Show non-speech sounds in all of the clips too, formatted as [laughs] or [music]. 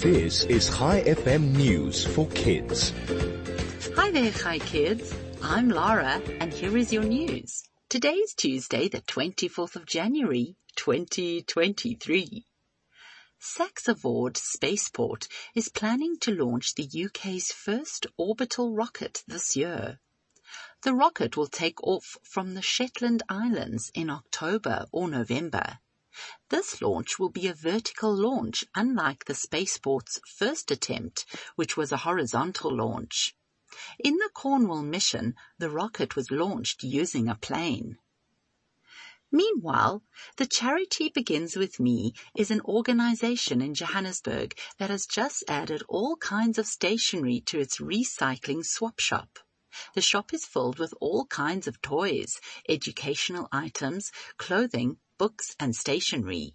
This is Chai FM News for Kids. Hi there, Hi Kids. I'm Lara, and here is your news. Today is Tuesday, the 24th of January, 2023. Saxavord Spaceport is planning to launch the UK's first orbital rocket this year. The rocket will take off from the Shetland Islands in October or November. This launch will be a vertical launch, unlike the spaceport's first attempt, which was a horizontal launch. In the Cornwall mission, the rocket was launched using a plane. Meanwhile, the Charity Begins With Me is an organization in Johannesburg that has just added all kinds of stationery to its recycling swap shop. The shop is filled with all kinds of toys, educational items, clothing, books and stationery.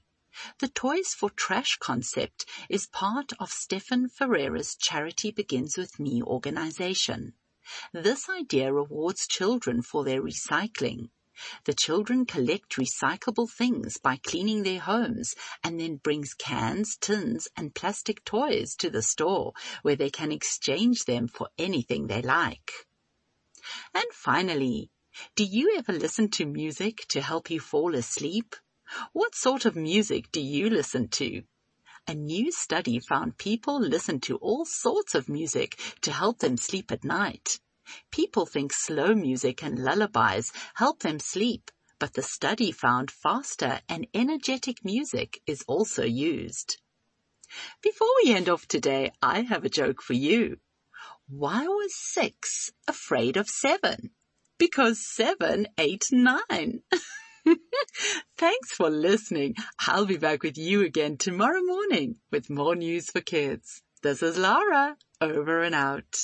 The Toys for Trash concept is part of Stefan Ferreira's Charity Begins With Me organization. This idea rewards children for their recycling. The children collect recyclable things by cleaning their homes and then brings cans, tins and plastic toys to the store where they can exchange them for anything they like. And finally, do you ever listen to music to help you fall asleep? What sort of music do you listen to? A new study found people listen to all sorts of music to help them sleep at night. People think slow music and lullabies help them sleep, but the study found faster and energetic music is also used. Before we end off today, I have a joke for you. Why was six afraid of seven? Because seven ate nine. [laughs] [laughs] Thanks for listening. I'll be back with you again tomorrow morning with more news for kids. This is Lara, over and out.